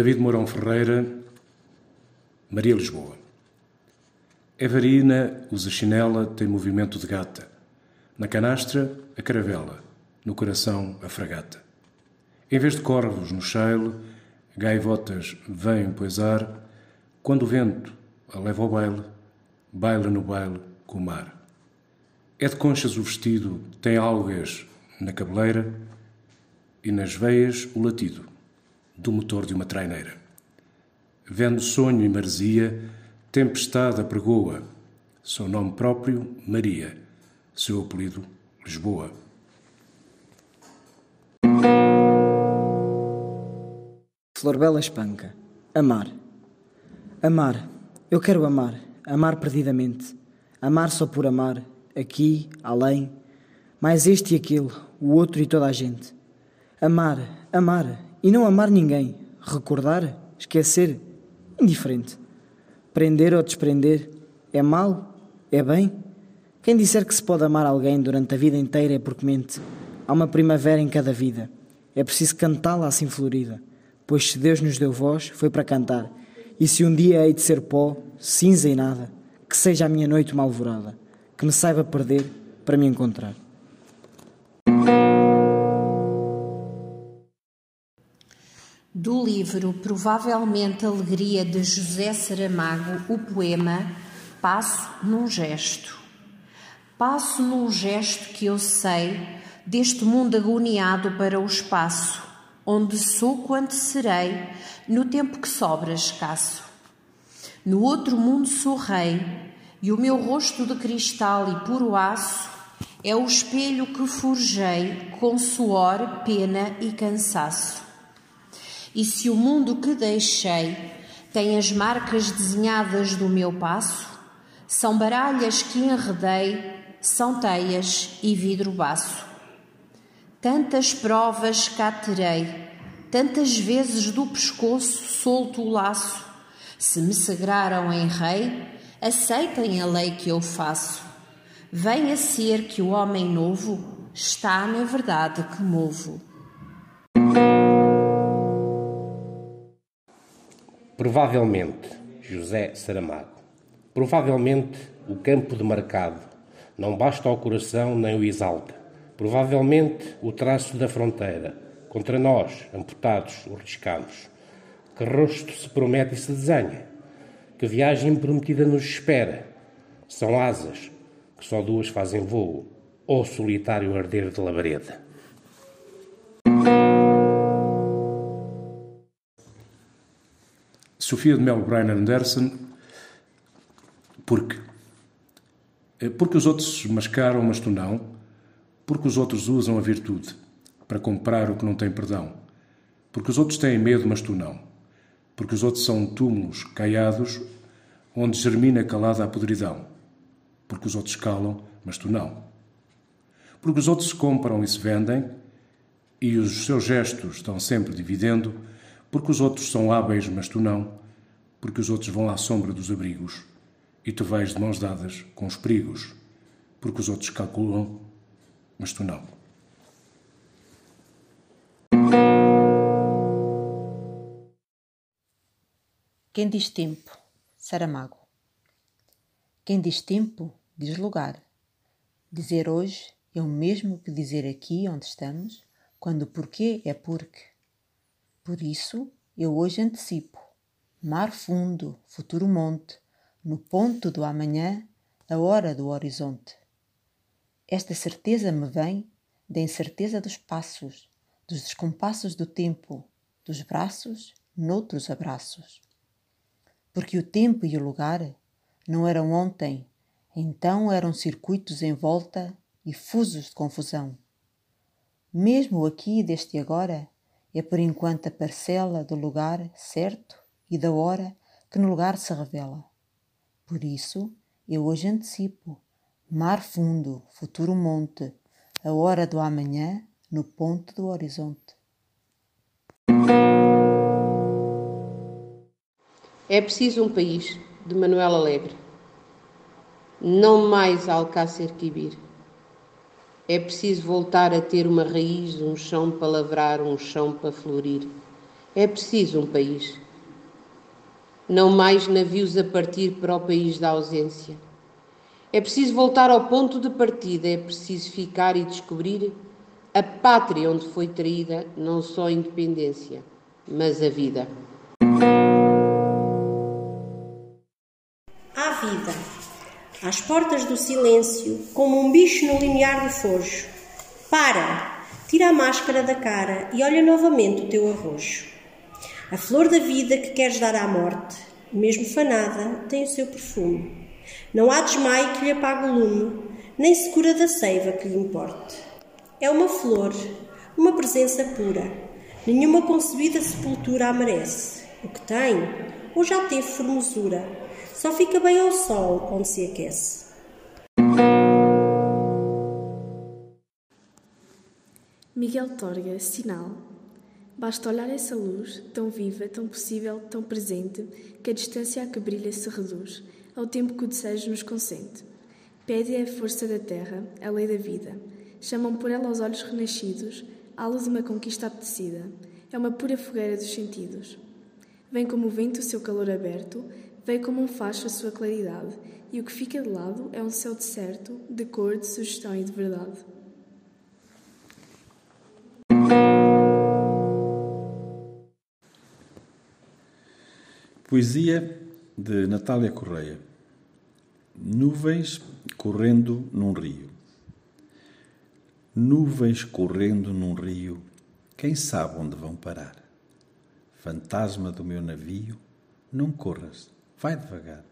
David Mourão Ferreira, Maria Lisboa. Evarina usa chinela, tem movimento de gata. Na canastra, a caravela. No coração, a fragata. Em vez de corvos no cheilo, gaivotas vêm poisar. Quando o vento a leva ao baile, baila no baile com o mar. É de conchas o vestido, tem algas na cabeleira e nas veias o latido do motor de uma traineira. Vendo sonho e maresia, tempestade apregoa, seu nome próprio, Maria, seu apelido, Lisboa. Flor Bela Espanca. Amar. Amar. Eu quero amar. Amar perdidamente. Amar só por amar. Aqui, além. Mais este e aquele. O outro e toda a gente. Amar. Amar. E não amar ninguém. Recordar. Esquecer. Indiferente. Prender ou desprender. É mal? É bem? Quem disser que se pode amar alguém durante a vida inteira é porque mente. Há uma primavera em cada vida. É preciso cantá-la assim florida pois se Deus nos deu voz, foi para cantar. E se um dia hei de ser pó, cinza e nada, que seja a minha noite uma alvorada, que me saiba perder para me encontrar. Do livro Provavelmente Alegria de José Saramago, o poema Passo num gesto. Passo num gesto que eu sei deste mundo agoniado para o espaço onde sou quanto serei, no tempo que sobra escasso. No outro mundo sou rei, e o meu rosto de cristal e puro aço é o espelho que forjei com suor, pena e cansaço. E se o mundo que deixei tem as marcas desenhadas do meu passo, são baralhas que enredei, são teias e vidro baço. Tantas provas cá terei, tantas vezes do pescoço solto o laço. Se me sagraram em rei, aceitem a lei que eu faço. Venha ser que o homem novo está na verdade que movo. Provavelmente, José Saramago. Provavelmente o campo demarcado não basta ao coração nem o exalta Provavelmente o traço da fronteira, contra nós, amputados ou riscados. Que rosto se promete e se desenha? Que viagem prometida nos espera? São asas, que só duas fazem voo, ou solitário arder de labareda. Sofia de Mel Brian Anderson, porque? Porque os outros mascaram, mas tu não porque os outros usam a virtude para comprar o que não tem perdão. Porque os outros têm medo, mas tu não. Porque os outros são túmulos caiados onde germina calada a podridão. Porque os outros calam, mas tu não. Porque os outros se compram e se vendem e os seus gestos estão sempre dividendo. Porque os outros são hábeis, mas tu não. Porque os outros vão à sombra dos abrigos e tu vais de mãos dadas com os perigos. Porque os outros calculam mas tu não. Quem diz tempo, Saramago. Quem diz tempo, diz lugar. Dizer hoje é o mesmo que dizer aqui onde estamos, quando o porquê é porque. Por isso, eu hoje antecipo. Mar fundo, futuro monte, no ponto do amanhã, a hora do horizonte. Esta certeza me vem da incerteza dos passos, dos descompassos do tempo, dos braços noutros abraços. Porque o tempo e o lugar não eram ontem, então eram circuitos em volta e fusos de confusão. Mesmo aqui deste agora é por enquanto a parcela do lugar certo e da hora que no lugar se revela. Por isso, eu hoje antecipo mar fundo, futuro monte, a hora do amanhã no ponto do horizonte. É preciso um país, de Manuel Alegre. Não mais Alcácer Quibir. É preciso voltar a ter uma raiz, um chão para lavrar, um chão para florir. É preciso um país. Não mais navios a partir para o país da ausência. É preciso voltar ao ponto de partida, é preciso ficar e descobrir a pátria onde foi traída não só a independência, mas a vida. Às portas do silêncio, como um bicho no limiar do fojo. Para! Tira a máscara da cara e olha novamente o teu arrojo. A flor da vida que queres dar à morte, mesmo fanada, tem o seu perfume. Não há desmaio que lhe apague o lume, nem se cura da seiva que lhe importe. É uma flor, uma presença pura. Nenhuma concebida sepultura a merece. O que tem, ou já teve formosura, só fica bem ao sol onde se aquece. Miguel Torga, sinal. Basta olhar essa luz, tão viva, tão possível, tão presente, que a distância a que brilha se reduz ao tempo que o desejo nos consente. Pede a força da terra, a lei da vida. Chamam por ela os olhos renascidos, a luz de uma conquista apetecida. É uma pura fogueira dos sentidos. Vem como o vento o seu calor aberto, vem como um facho a sua claridade, e o que fica de lado é um céu de certo, de cor, de sugestão e de verdade. Poesia de Natália Correia. Nuvens correndo num rio. Nuvens correndo num rio, quem sabe onde vão parar? Fantasma do meu navio, não corras, vai devagar.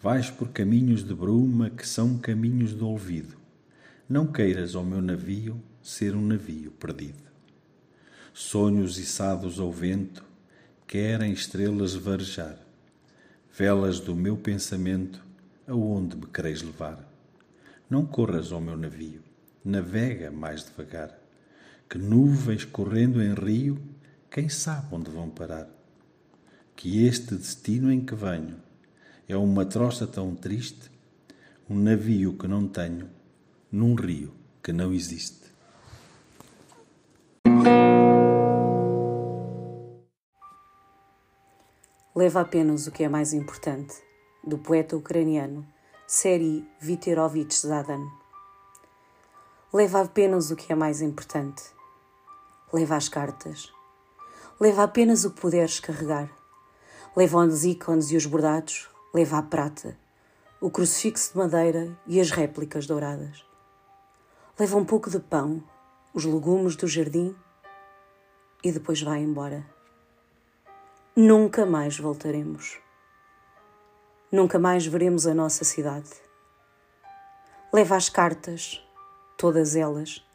Vais por caminhos de bruma que são caminhos do olvido. Não queiras ao meu navio ser um navio perdido. Sonhos içados ao vento, querem estrelas varejar velas do meu pensamento, aonde me quereis levar? Não corras ao meu navio, navega mais devagar, que nuvens correndo em rio, quem sabe onde vão parar? Que este destino em que venho é uma troça tão triste, um navio que não tenho, num rio que não existe. leva apenas o que é mais importante, do poeta ucraniano Seri Viterovich Zadan. Leva apenas o que é mais importante. Leva as cartas. Leva apenas o que puderes carregar. Leva os ícones e os bordados. Leva a prata, o crucifixo de madeira e as réplicas douradas. Leva um pouco de pão, os legumes do jardim e depois vai embora nunca mais voltaremos. Nunca mais veremos a nossa cidade. Leva as cartas, todas elas,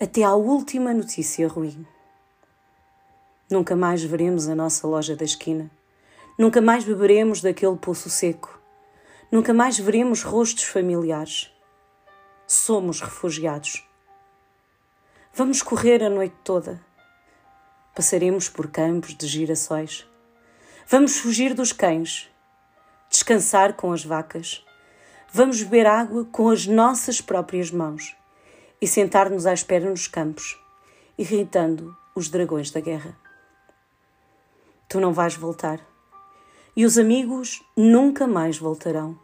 até à última notícia ruim. Nunca mais veremos a nossa loja da esquina. Nunca mais beberemos daquele poço seco. Nunca mais veremos rostos familiares. Somos refugiados. Vamos correr a noite toda. Passaremos por campos de girassóis. Vamos fugir dos cães, descansar com as vacas. Vamos beber água com as nossas próprias mãos e sentar-nos à espera nos campos, irritando os dragões da guerra. Tu não vais voltar e os amigos nunca mais voltarão.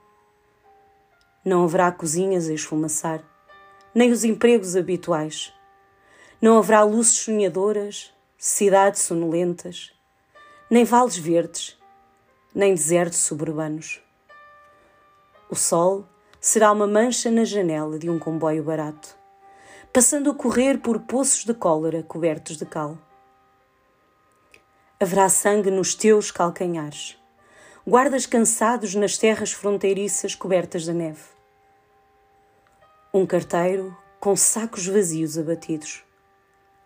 Não haverá cozinhas a esfumaçar, nem os empregos habituais. Não haverá luzes sonhadoras, cidades sonolentas, nem vales verdes, nem desertos suburbanos. O sol será uma mancha na janela de um comboio barato, passando a correr por poços de cólera cobertos de cal. Haverá sangue nos teus calcanhares, guardas cansados nas terras fronteiriças cobertas de neve. Um carteiro com sacos vazios abatidos.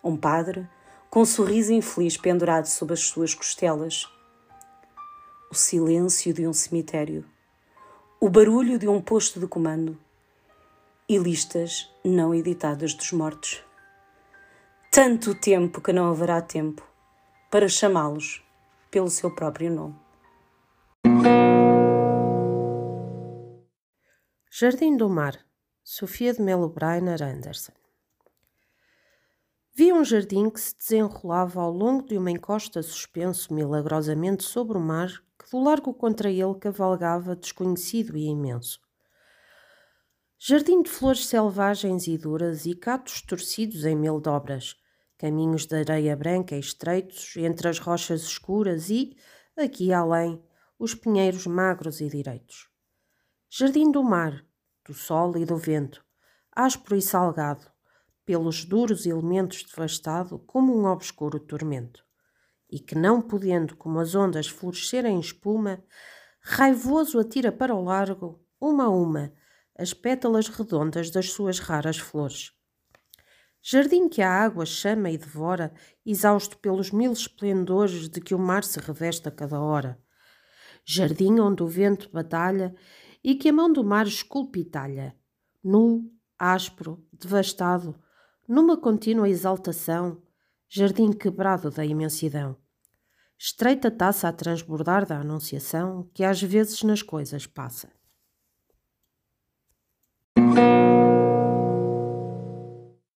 Um padre com um sorriso infeliz pendurado sob as suas costelas. O silêncio de um cemitério, o barulho de um posto de comando e listas não editadas dos mortos. Tanto tempo que não haverá tempo para chamá-los pelo seu próprio nome. Jardim do Mar, Sofia de Melo Brainer Anderson Vi um jardim que se desenrolava ao longo de uma encosta suspenso milagrosamente sobre o mar, que do largo contra ele cavalgava desconhecido e imenso. Jardim de flores selvagens e duras e catos torcidos em mil dobras, caminhos de areia branca e estreitos entre as rochas escuras e, aqui além, os pinheiros magros e direitos. Jardim do mar, do sol e do vento, áspero e salgado, pelos duros elementos devastado como um obscuro tormento, e que não podendo como as ondas florescer em espuma, raivoso atira para o largo, uma a uma, as pétalas redondas das suas raras flores. Jardim que a água chama e devora, exausto pelos mil esplendores de que o mar se reveste a cada hora. Jardim onde o vento batalha e que a mão do mar esculpitalha, nu, áspero, devastado, numa contínua exaltação, jardim quebrado da imensidão. Estreita taça a transbordar da anunciação que às vezes nas coisas passa.